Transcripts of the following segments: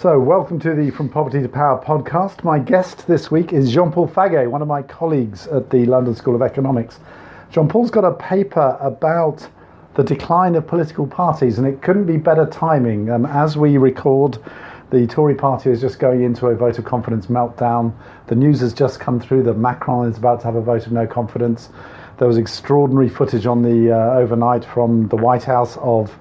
So, welcome to the From Poverty to Power podcast. My guest this week is Jean Paul Faguet, one of my colleagues at the London School of Economics. Jean Paul's got a paper about the decline of political parties, and it couldn't be better timing. Um, as we record, the Tory party is just going into a vote of confidence meltdown. The news has just come through that Macron is about to have a vote of no confidence. There was extraordinary footage on the uh, overnight from the White House of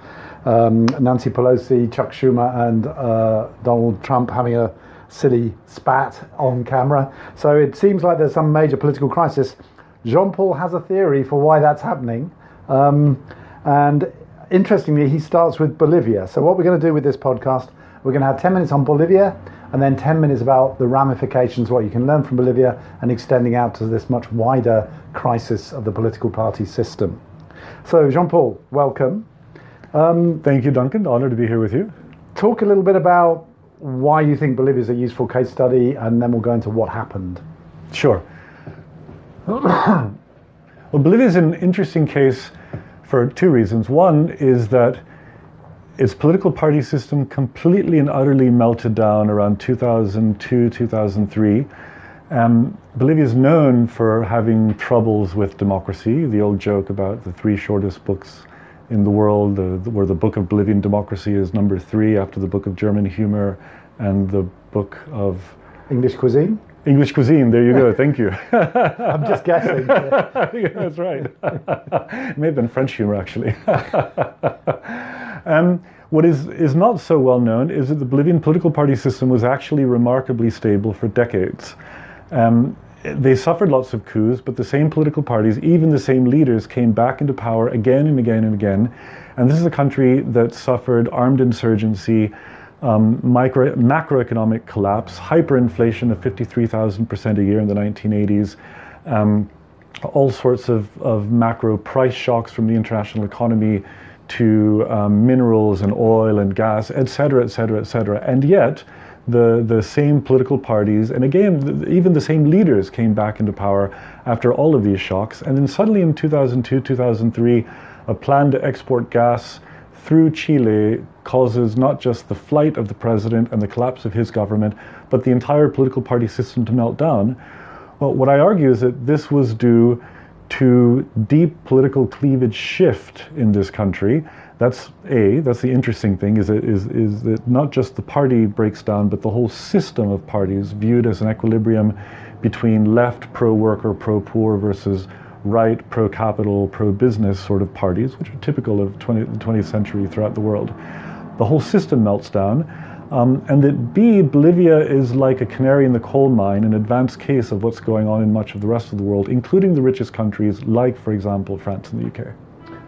um, Nancy Pelosi, Chuck Schumer, and uh, Donald Trump having a silly spat on camera. So it seems like there's some major political crisis. Jean Paul has a theory for why that's happening. Um, and interestingly, he starts with Bolivia. So, what we're going to do with this podcast, we're going to have 10 minutes on Bolivia and then 10 minutes about the ramifications, what you can learn from Bolivia, and extending out to this much wider crisis of the political party system. So, Jean Paul, welcome. Um, Thank you, Duncan. Honored to be here with you. Talk a little bit about why you think Bolivia is a useful case study, and then we'll go into what happened. Sure. well, Bolivia is an interesting case for two reasons. One is that its political party system completely and utterly melted down around 2002, 2003. Um, Bolivia is known for having troubles with democracy. The old joke about the three shortest books in the world, the, where the Book of Bolivian Democracy is number three after the Book of German Humor and the Book of English Cuisine. English cuisine. There you go. Thank you. I'm just guessing. yeah, that's right. it may have been French humor, actually. um, what is, is not so well known is that the Bolivian political party system was actually remarkably stable for decades. Um, they suffered lots of coups, but the same political parties, even the same leaders, came back into power again and again and again. And this is a country that suffered armed insurgency, um, micro, macroeconomic collapse, hyperinflation of 53,000% a year in the 1980s, um, all sorts of, of macro price shocks from the international economy to um, minerals and oil and gas, et cetera, et cetera, et cetera. And yet, the, the same political parties, and again, even the same leaders came back into power after all of these shocks. And then suddenly in 2002, 2003, a plan to export gas through Chile causes not just the flight of the president and the collapse of his government, but the entire political party system to melt down. Well, what I argue is that this was due to deep political cleavage shift in this country. That's A, that's the interesting thing, is that, is, is that not just the party breaks down, but the whole system of parties viewed as an equilibrium between left pro worker, pro poor versus right, pro capital, pro business sort of parties, which are typical of 20, the 20th century throughout the world. The whole system melts down. Um, and that B, Bolivia is like a canary in the coal mine, an advanced case of what's going on in much of the rest of the world, including the richest countries like, for example, France and the UK.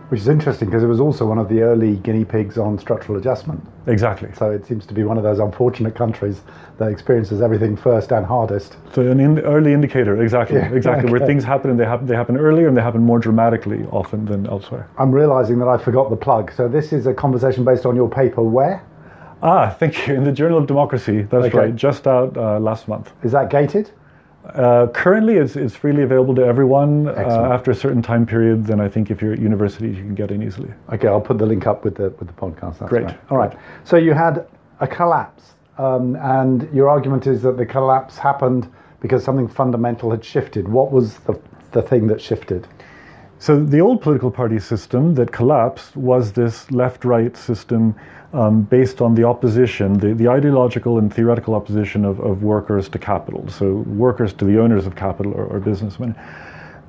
Which is interesting because it was also one of the early guinea pigs on structural adjustment. Exactly. So it seems to be one of those unfortunate countries that experiences everything first and hardest. So an in early indicator, exactly, yeah, exactly, okay. where things happen and they happen, they happen earlier and they happen more dramatically often than elsewhere. I'm realizing that I forgot the plug. So this is a conversation based on your paper where? Ah, thank you. In the Journal of Democracy. That's okay. right. Just out uh, last month. Is that gated? Uh, currently, it's, it's freely available to everyone. Uh, after a certain time period, then I think if you're at universities, you can get in easily. Okay, I'll put the link up with the with the podcast. That's Great. Right. All right. So you had a collapse, um, and your argument is that the collapse happened because something fundamental had shifted. What was the the thing that shifted? So the old political party system that collapsed was this left-right system um, based on the opposition, the, the ideological and theoretical opposition of, of workers to capital, so workers to the owners of capital or, or businessmen.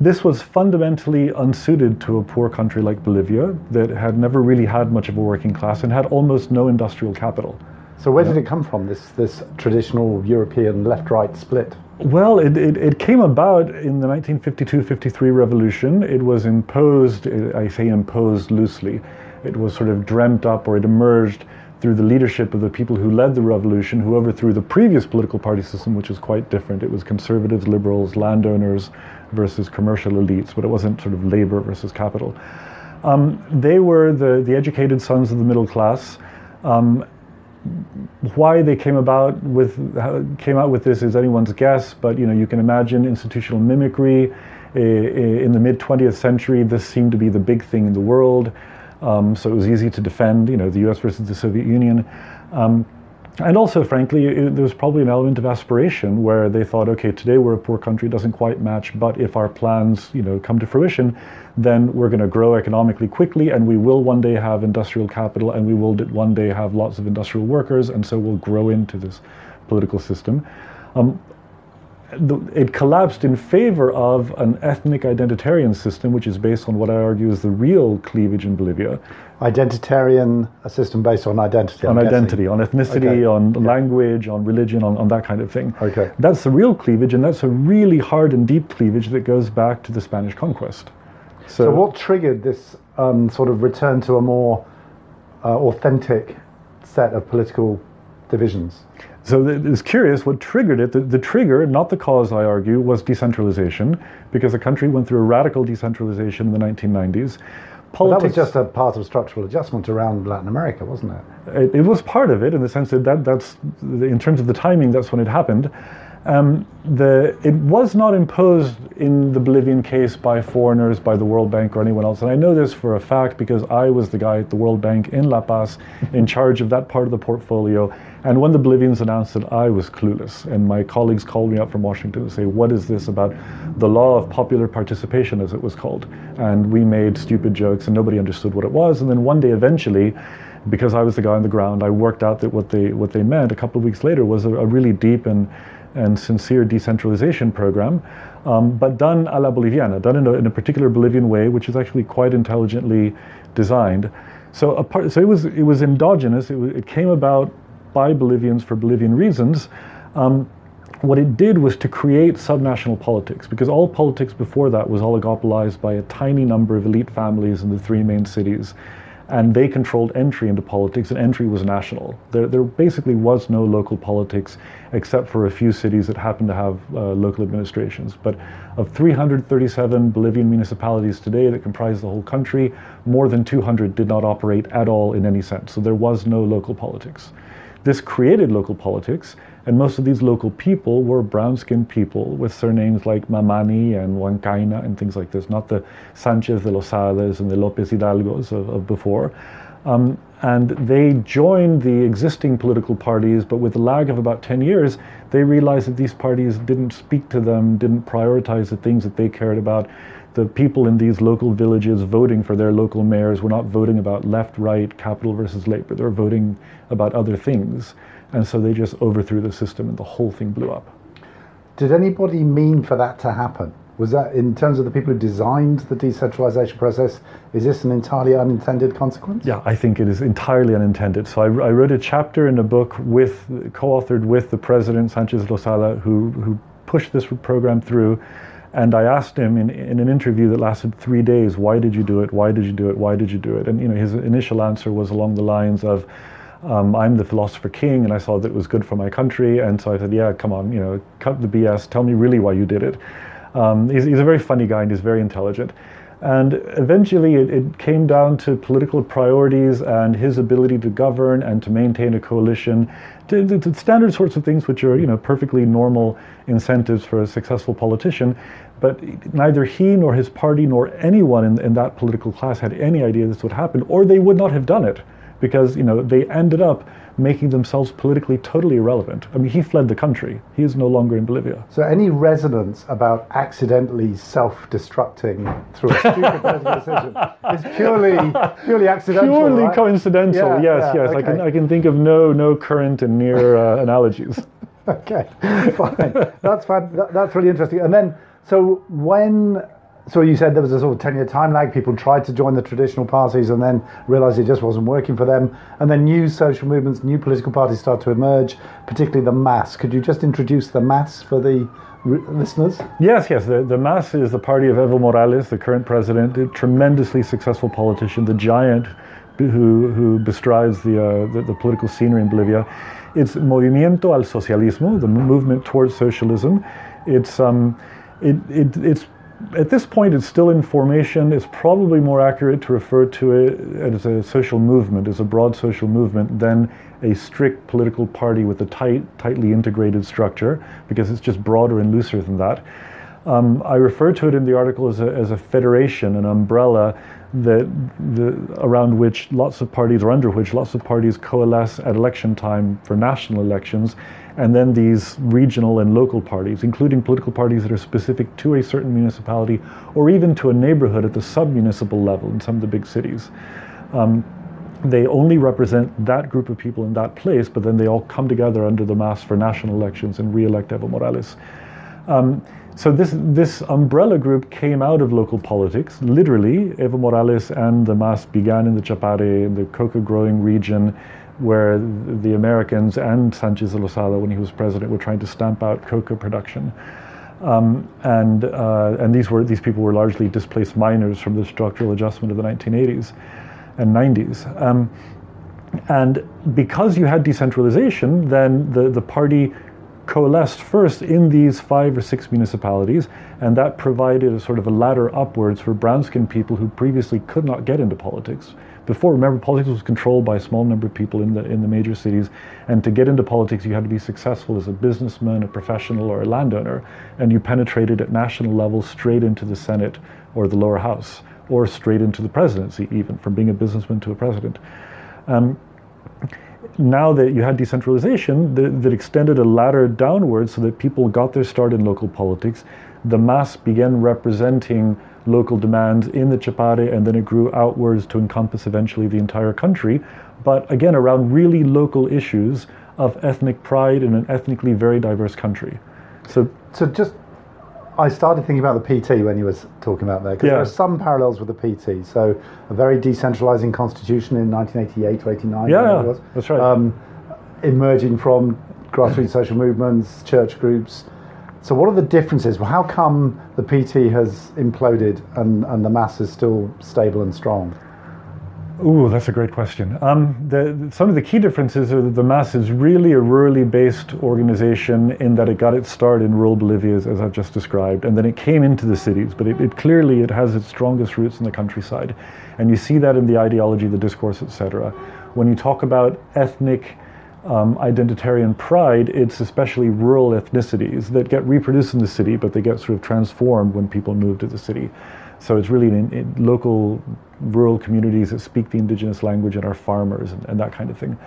This was fundamentally unsuited to a poor country like Bolivia that had never really had much of a working class and had almost no industrial capital. So where did it come from, this, this traditional European left-right split? Well, it, it, it, came about in the 1952-53 revolution. It was imposed, I say imposed loosely, it was sort of dreamt up or it emerged through the leadership of the people who led the revolution, who overthrew the previous political party system, which was quite different. It was conservatives, liberals, landowners versus commercial elites, but it wasn't sort of labor versus capital. Um, they were the, the educated sons of the middle class. Um, why they came about with came out with this is anyone's guess, but you know you can imagine institutional mimicry. In the mid 20th century, this seemed to be the big thing in the world. Um, so it was easy to defend, you know, the U.S. versus the Soviet Union. Um, and also, frankly, it, there was probably an element of aspiration where they thought, okay, today we're a poor country, doesn't quite match, but if our plans, you know, come to fruition, then we're going to grow economically quickly, and we will one day have industrial capital, and we will one day have lots of industrial workers, and so we'll grow into this political system. Um, it collapsed in favor of an ethnic identitarian system, which is based on what I argue is the real cleavage in Bolivia. Identitarian, a system based on identity. I'm on guessing. identity, on ethnicity, okay. on yeah. language, on religion, on, on that kind of thing. Okay. That's the real cleavage, and that's a really hard and deep cleavage that goes back to the Spanish conquest. So, so what triggered this um, sort of return to a more uh, authentic set of political divisions? So it's curious what triggered it. The, the, trigger, not the cause, I argue, was decentralization, because the country went through a radical decentralization in the 1990s. Politics, that was just a part of structural adjustment around Latin America, wasn't it? it? It, was part of it in the sense that, that that's, in terms of the timing, that's when it happened. Um, the, it was not imposed in the Bolivian case by foreigners, by the World Bank, or anyone else. And I know this for a fact because I was the guy at the World Bank in La Paz in charge of that part of the portfolio. And when the Bolivians announced it, I was clueless. And my colleagues called me up from Washington to say, What is this about the law of popular participation, as it was called? And we made stupid jokes, and nobody understood what it was. And then one day, eventually, because I was the guy on the ground, I worked out that what they, what they meant a couple of weeks later was a, a really deep and and sincere decentralization program, um, but done a la Boliviana, done in a, in a, particular Bolivian way, which is actually quite intelligently designed. So, so it was it was endogenous. It, it, came about by Bolivians for Bolivian reasons. Um, what it did was to create subnational politics, because all politics before that was oligopolized by a tiny number of elite families in the three main cities and they controlled entry into politics, and entry was national. There, there basically was no local politics except for a few cities that happened to have uh, local administrations. But of 337 Bolivian municipalities today that comprise the whole country, more than 200 did not operate at all in any sense. So there was no local politics. This created local politics, and most of these local people were brown skinned people with surnames like Mamani and Huancaina and things like this, not the Sanchez de Lozadas and the Lopez Hidalgos of, of before. Um, and they joined the existing political parties, but with a lag of about 10 years, they realized that these parties didn't speak to them, didn't prioritize the things that they cared about the people in these local villages voting for their local mayors were not voting about left, right, capital versus labor. They were voting about other things. And so they just overthrew the system and the whole thing blew up. Did anybody mean for that to happen? Was that, in terms of the people who designed the decentralization process, is this an entirely unintended consequence? Yeah, I think it is entirely unintended. So I, I wrote a chapter in a book with, co-authored with the president, Sanchez Lozada, who, who pushed this program through and I asked him in, in an interview that lasted three days, why did you do it? Why did you do it? Why did you do it? And you know, his initial answer was along the lines of, um, I'm the philosopher king, and I saw that it was good for my country. And so I said, yeah, come on, you know, cut the BS. Tell me really why you did it. Um, he's, he's a very funny guy and he's very intelligent. And eventually it, it, came down to political priorities and his ability to govern and to maintain a coalition, to, to, to standard sorts of things which are, you know, perfectly normal incentives for a successful politician. But neither he nor his party nor anyone in, in that political class had any idea this would happen, or they would not have done it because, you know, they ended up making themselves politically totally irrelevant. I mean, he fled the country. He is no longer in Bolivia. So, any resonance about accidentally self-destructing through a stupid political decision is purely purely accidental. Purely right? coincidental. Yeah, yes, yeah, yes. Okay. I can I can think of no no current and near uh, analogies. okay, fine. That's fine. That, that's really interesting. And then, so when so you said there was a sort of 10 year time lag. People tried to join the traditional parties and then realized it just wasn't working for them. And then new social movements, new political parties start to emerge, particularly the MAS. Could you just introduce the MAS for the listeners? Yes, yes. The, the MAS is the party of Evo Morales, the current president, a tremendously successful politician, the giant who, who bestrides the, uh, the, the political scenery in Bolivia. It's Movimiento al Socialismo, the movement towards socialism. It's um, it, it, it's at this point, it's still in formation. It's probably more accurate to refer to it as a social movement, as a broad social movement, than a strict political party with a tight, tightly integrated structure, because it's just broader and looser than that. Um, I refer to it in the article as a, as a federation, an umbrella that the, around which lots of parties, or under which lots of parties coalesce at election time for national elections, and then these regional and local parties, including political parties that are specific to a certain municipality or even to a neighborhood at the sub-municipal level in some of the big cities. Um, they only represent that group of people in that place, but then they all come together under the MAS for national elections and re-elect Evo Morales. Um, so this this umbrella group came out of local politics. Literally, Evo Morales and the MAS began in the Chapare, in the coca growing region, where the Americans and Sanchez de Lozada, when he was president, were trying to stamp out coca production. Um, and uh, and these were these people were largely displaced miners from the structural adjustment of the 1980s and 90s. Um, and because you had decentralization, then the, the party coalesced first in these five or six municipalities, and that provided a sort of a ladder upwards for brown skinned people who previously could not get into politics. Before, remember, politics was controlled by a small number of people in the, in the major cities, and to get into politics, you had to be successful as a businessman, a professional, or a landowner, and you penetrated at national level straight into the Senate or the lower house or straight into the presidency, even from being a businessman to a president. Um, now that you had decentralization that, that, extended a ladder downwards so that people got their start in local politics, the MAS began representing local demands in the Chapare and then it grew outwards to encompass eventually the entire country. But again, around really local issues of ethnic pride in an ethnically very diverse country. So, so just I started thinking about the PT when you were talking about that because yeah. there are some parallels with the PT. So a very decentralizing constitution in 1988 to 89. Yeah, that's right. Um, emerging from grassroots social movements, church groups. So what are the differences? Well, how come the PT has imploded and, and the MAS is still stable and strong? Ooh, that's a great question. Um, the, some of the key differences are that the MAS is really a rurally based organization in that it got its start in rural Bolivia, as, as I've just described, and then it came into the cities. But it, it, clearly it has its strongest roots in the countryside, and you see that in the ideology, the discourse, etc. When you talk about ethnic um, identitarian pride, it's especially rural ethnicities that get reproduced in the city, but they get sort of transformed when people move to the city. So it's really in, in local rural communities that speak the indigenous language and are farmers and, and that kind of thing.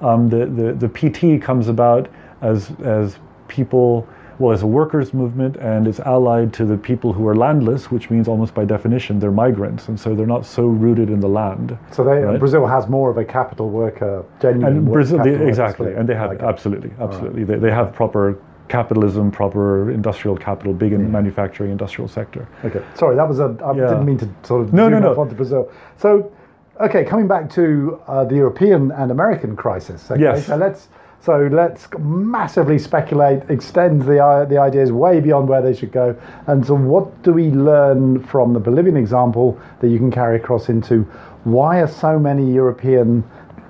Um, the, the, the PT comes about as, as people, well, as a workers' movement, and it's allied to the people who are landless, which means almost by definition they're migrants, and so they're not so rooted in the land. So they, right? Brazil has more of a capital worker, genuine and Brazil, they, exactly, and they have like absolutely, absolutely. Right. They, they have proper capitalism, proper industrial capital, big in the manufacturing industrial sector. Okay, sorry, that was a. I yeah. didn't mean to sort of no, no, no. onto Brazil. So, okay, coming back to uh, the European and American crisis. Okay, yes. So let's so let's massively speculate, extend the uh, the ideas way beyond where they should go. And so, what do we learn from the Bolivian example that you can carry across into why are so many European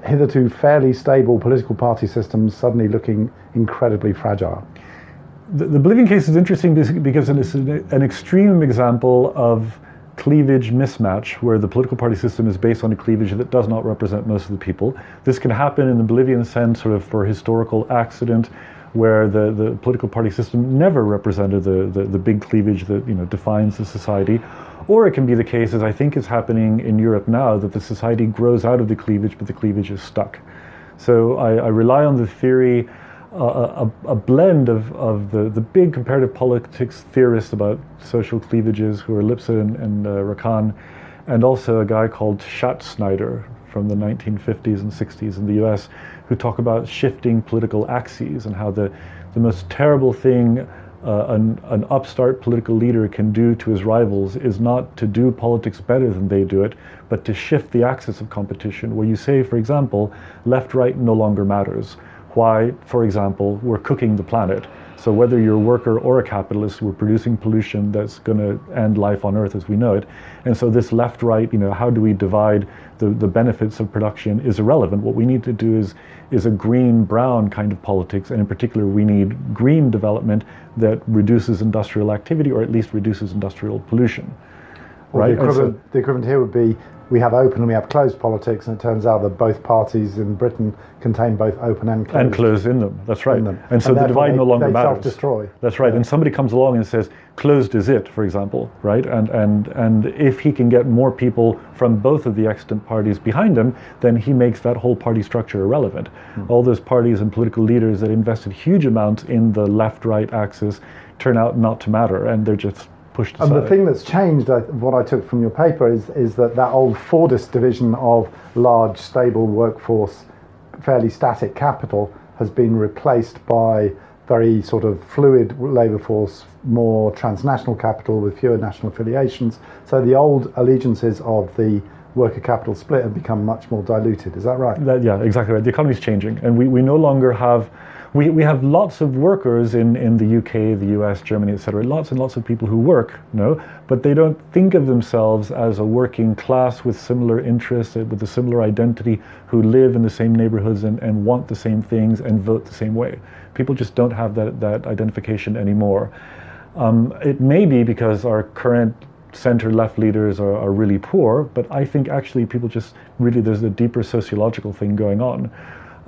hitherto fairly stable political party systems suddenly looking incredibly fragile? The, the Bolivian case is interesting because it's an extreme example of cleavage mismatch where the political party system is based on a cleavage that does not represent most of the people. This can happen in the Bolivian sense, sort of for historical accident, where the, the political party system never represented the, the, the big cleavage that you know defines the society. Or it can be the case, as I think is happening in Europe now, that the society grows out of the cleavage, but the cleavage is stuck. So I, I rely on the theory a, a, blend of, of the, the big comparative politics theorists about social cleavages who are Lipset and, and uh, Rokkan, and also a guy called Schattschneider from the 1950s and 60s in the US who talk about shifting political axes and how the, the most terrible thing uh, an, an upstart political leader can do to his rivals is not to do politics better than they do it, but to shift the axis of competition, where you say, for example, left right no longer matters why, for example, we're cooking the planet. So whether you're a worker or a capitalist, we're producing pollution that's going to end life on Earth as we know it. And so this left-right, you know, how do we divide the, the benefits of production is irrelevant. What we need to do is is a green-brown kind of politics, and in particular, we need green development that reduces industrial activity or at least reduces industrial pollution. Well, right. The equivalent, so, the equivalent here would be we have open and we have closed politics, and it turns out that both parties in Britain contain both open and closed. and closed in them. That's right. them. And so the divide they- no longer they matters. self-destroy. That's right. And somebody comes along and says, "Closed is it," for example, right? And and and if he can get more people from both of the extant parties behind him, then he makes that whole party structure irrelevant. Hmm. All those parties and political leaders that invested huge amounts in the left-right axis turn out not to matter, and they're just pushed aside. And the thing that's changed, what I took from your paper, is is that that old Fordist division of large, stable workforce, fairly static capital has been replaced by very sort of fluid labour force, more transnational capital with fewer national affiliations. So the old allegiances of the worker capital split have become much more diluted. Is that right? That, yeah, exactly right. The economy's changing, and we, we no longer have. We, we have lots of workers in, in the UK, the US, Germany, etc. Lots and lots of people who work, no, but they don't think of themselves as a working class with similar interests, uh, with a similar identity, who live in the same neighborhoods and, and want the same things and vote the same way. People just don't have that, that identification anymore. Um, it may be because our current center left leaders are, are really poor, but I think actually people just really, there's a deeper sociological thing going on.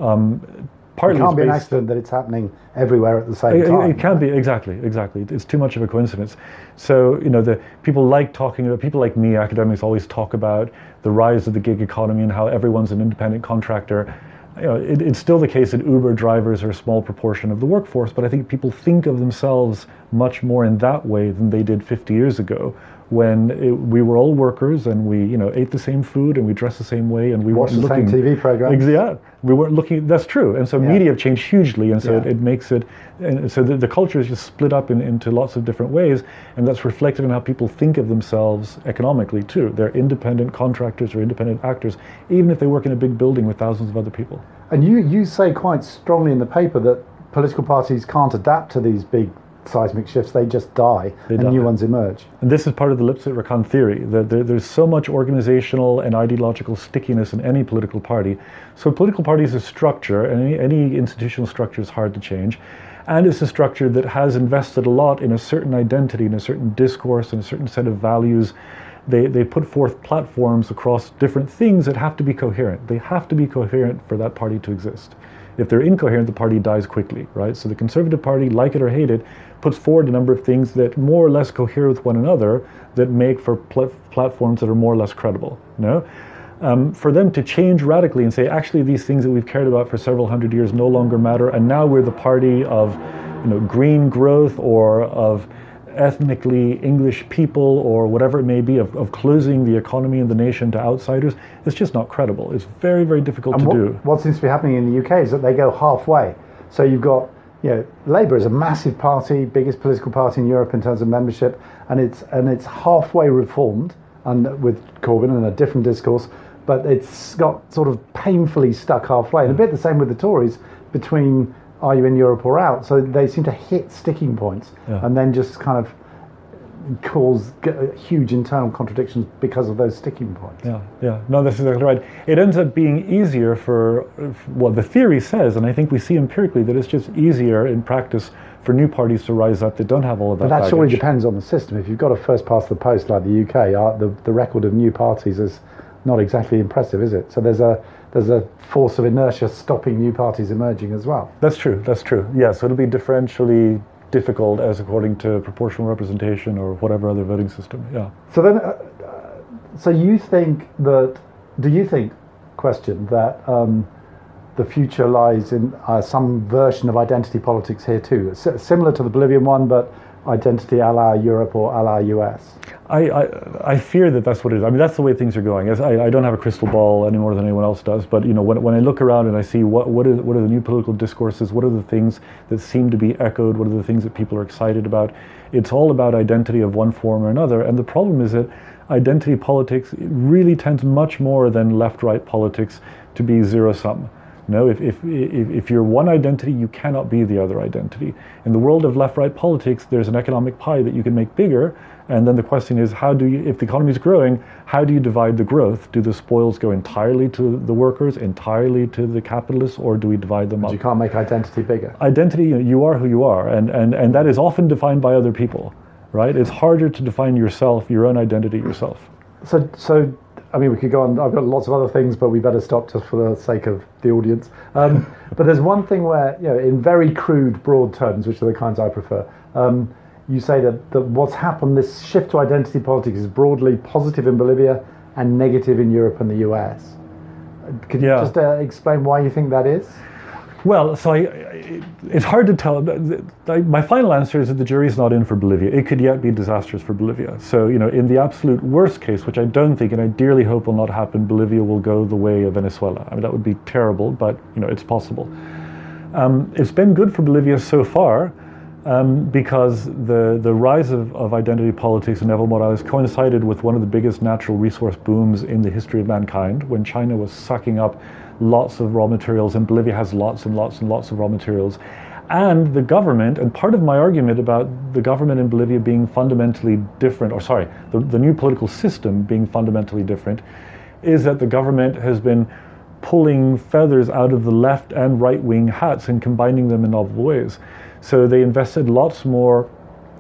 Um, It can't be an accident that it's happening everywhere at the same it, time. it can be exactly, exactly. It's too much of a coincidence. So you know, the people like talking about people like me, academics, always talk about the rise of the gig economy and how everyone's an independent contractor. You know, it, it's still the case that Uber drivers are a small proportion of the workforce, but I think people think of themselves much more in that way than they did 50 years ago, when it, we were all workers and we, you know, ate the same food and we dressed the same way and we Watched weren't the same. TV program. Yeah, we weren't looking. That's true, and so Yeah. media have changed hugely, and so it, it makes it, and so the, the culture is just split up in, into lots of different ways, and that's reflected in how people think of themselves economically too. They're independent contractors or independent actors, even if they work in a big building with thousands of other people. And you, you say quite strongly in the paper that political parties can't adapt to these big seismic shifts, they just die They and die. new ones emerge. And this is part of the Lipset-Rokkan theory that there, there's so much organizational and ideological stickiness in any political party. So a political party is a structure, and any, any institutional structure is hard to change. And it's a structure that has invested a lot in a certain identity, in a certain discourse, in a certain set of values. They, they put forth platforms across different things that have to be coherent. They have to be coherent for that party to exist. If they're incoherent, the party dies quickly, right? So the Conservative Party, like it or hate it, puts forward a number of things that more or less cohere with one another that make for pl- platforms that are more or less credible. No, um, for them to change radically and say, actually, these things that we've cared about for several hundred years no longer matter, and now we're the party of, you know, green growth or of ethnically English people or whatever it may be, of, of closing the economy and the nation to outsiders, it's just not credible. It's very, very difficult And to what, do. what seems to be happening in the UK is that they go halfway. So you've got, you know, Labour is a massive party, biggest political party in Europe in terms of membership, and it's and it's halfway reformed, and with Corbyn and a different discourse, but it's got sort of painfully stuck halfway. And a mm. bit the same with the Tories between are you in Europe or out? So they seem to hit sticking points Yeah. and then just kind of cause huge internal contradictions because of those sticking points. Yeah, yeah. No, that's exactly right. It ends up being easier for, well, the theory says, and I think we see empirically that it's just easier in practice for new parties to rise up that don't have all of that. But that surely depends on the system. If you've got a first past the post like the UK, uh, the, the record of new parties is not exactly impressive, is it? So there's a there's a force of inertia stopping new parties emerging as well. That's true. That's true. Yeah. So it'll be differentially difficult as according to proportional representation or whatever other voting system. Yeah. So then, uh, uh, so you think that? Do you think? Question that um, the future lies in uh, some version of identity politics here too, S- similar to the Bolivian one, but identity a la Europe or a la US. I, I, I fear that that's what it is. I mean, that's the way things are going. I, I don't have a crystal ball any more than anyone else does. But you know, when, when I look around and I see what what is what are the new political discourses, what are the things that seem to be echoed, what are the things that people are excited about, it's all about identity of one form or another. And the problem is that identity politics really tends much more than left-right politics to be zero-sum. No, if, if, if, if you're one identity, you cannot be the other identity. In the world of left right politics, there's an economic pie that you can make bigger. And then the question is, how do you, if the economy is growing, how do you divide the growth? Do the spoils go entirely to the workers, entirely to the capitalists, or do we divide them up? You can't make identity bigger. Identity, you, know, you are who you are, and, and, and that is often defined by other people, right? It's harder to define yourself, your own identity yourself. So, so I mean, we could go on. I've got lots of other things, but we better stop just for the sake of the audience. Um, but there's one thing where, you know, in very crude, broad terms, which are the kinds I prefer, um, you say that, that what's happened, this shift to identity politics, is broadly positive in Bolivia and negative in Europe and the US. Could you Yeah. just uh, explain why you think that is? Well, so I, I- it's hard to tell. My final answer is that the jury's not in for Bolivia. It could yet be disastrous for Bolivia. So, you know, in the absolute worst case, which I don't think, and I dearly hope will not happen, Bolivia will go the way of Venezuela. I mean, that would be terrible, but, you know, it's possible. Um, it's been good for Bolivia so far um, because the, the rise of, of identity politics in Evo Morales coincided with one of the biggest natural resource booms in the history of mankind when China was sucking up lots of raw materials and Bolivia has lots and lots and lots of raw materials. And the government, and part of my argument about the government in Bolivia being fundamentally different, or sorry, the, the new political system being fundamentally different, is that the government has been pulling feathers out of the left and right wing hats and combining them in novel ways. So they invested lots more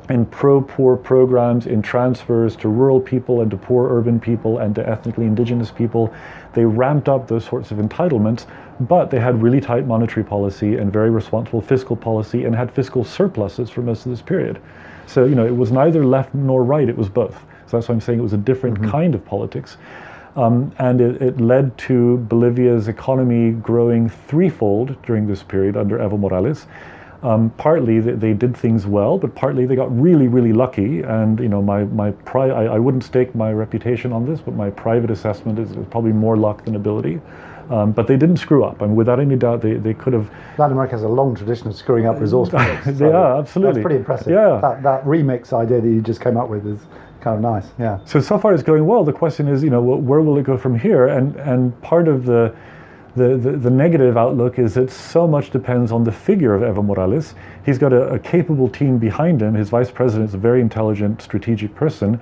in pro poor programs, in transfers to rural people and to poor urban people and to ethnically indigenous people. They ramped up those sorts of entitlements, but they had really tight monetary policy and very responsible fiscal policy and had fiscal surpluses for most of this period. So, you know, it was neither left nor right, it was both. So that's why I'm saying it was a different kind of politics. Um, and it, it led to Bolivia's economy growing threefold during this period under Evo Morales. Um, partly they, they did things well, but partly they got really, really lucky. And you know, my my pri- I, I wouldn't stake my reputation on this, but my private assessment is, is probably more luck than ability. Um, but they didn't screw up. I mean, without any doubt, they, they could have. Latin America has a long tradition of screwing up resource projects. They are, absolutely. That's pretty impressive. Yeah. That, that remix idea that you just came up with is kind of nice. Yeah. So so far it's going well. The question is, you know, where will it go from here? And and part of the the, the, negative outlook is that so much depends on the figure of Evo Morales. He's got a, a capable team behind him. His vice president is a very intelligent, strategic person.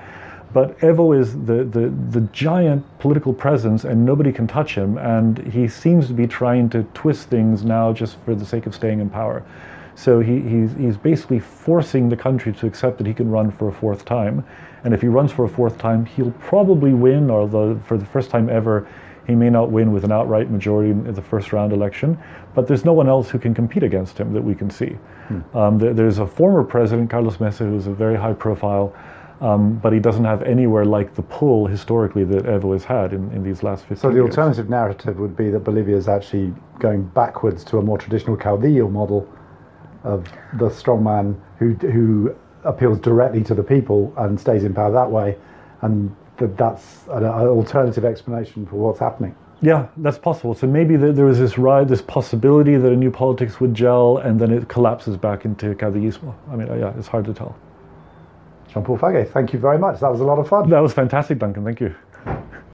But Evo is the, the, the giant political presence, and nobody can touch him. And he seems to be trying to twist things now just for the sake of staying in power. So he, he's, he's basically forcing the country to accept that he can run for a fourth time. And if he runs for a fourth time, he'll probably win, although for the first time ever, he may not win with an outright majority in the first round election. But there's no one else who can compete against him that we can see. Um, there, there's a former president, Carlos Mesa, who's a very high profile, um, but he doesn't have anywhere like the pull historically that Evo has had in, in these last 15 So the years. alternative narrative would be that Bolivia is actually going backwards to a more traditional caudillo model of the strongman who who appeals directly to the people and stays in power that way, and that that's an, alternative explanation for what's happening. Yeah, that's possible. So maybe there, there was this ride, this possibility that a new politics would gel, and then it collapses back into caudillismo. I mean, uh, yeah, it's hard to tell. Jean Paul Faguet, thank you very much. That was a lot of fun. That was fantastic, Duncan. Thank you.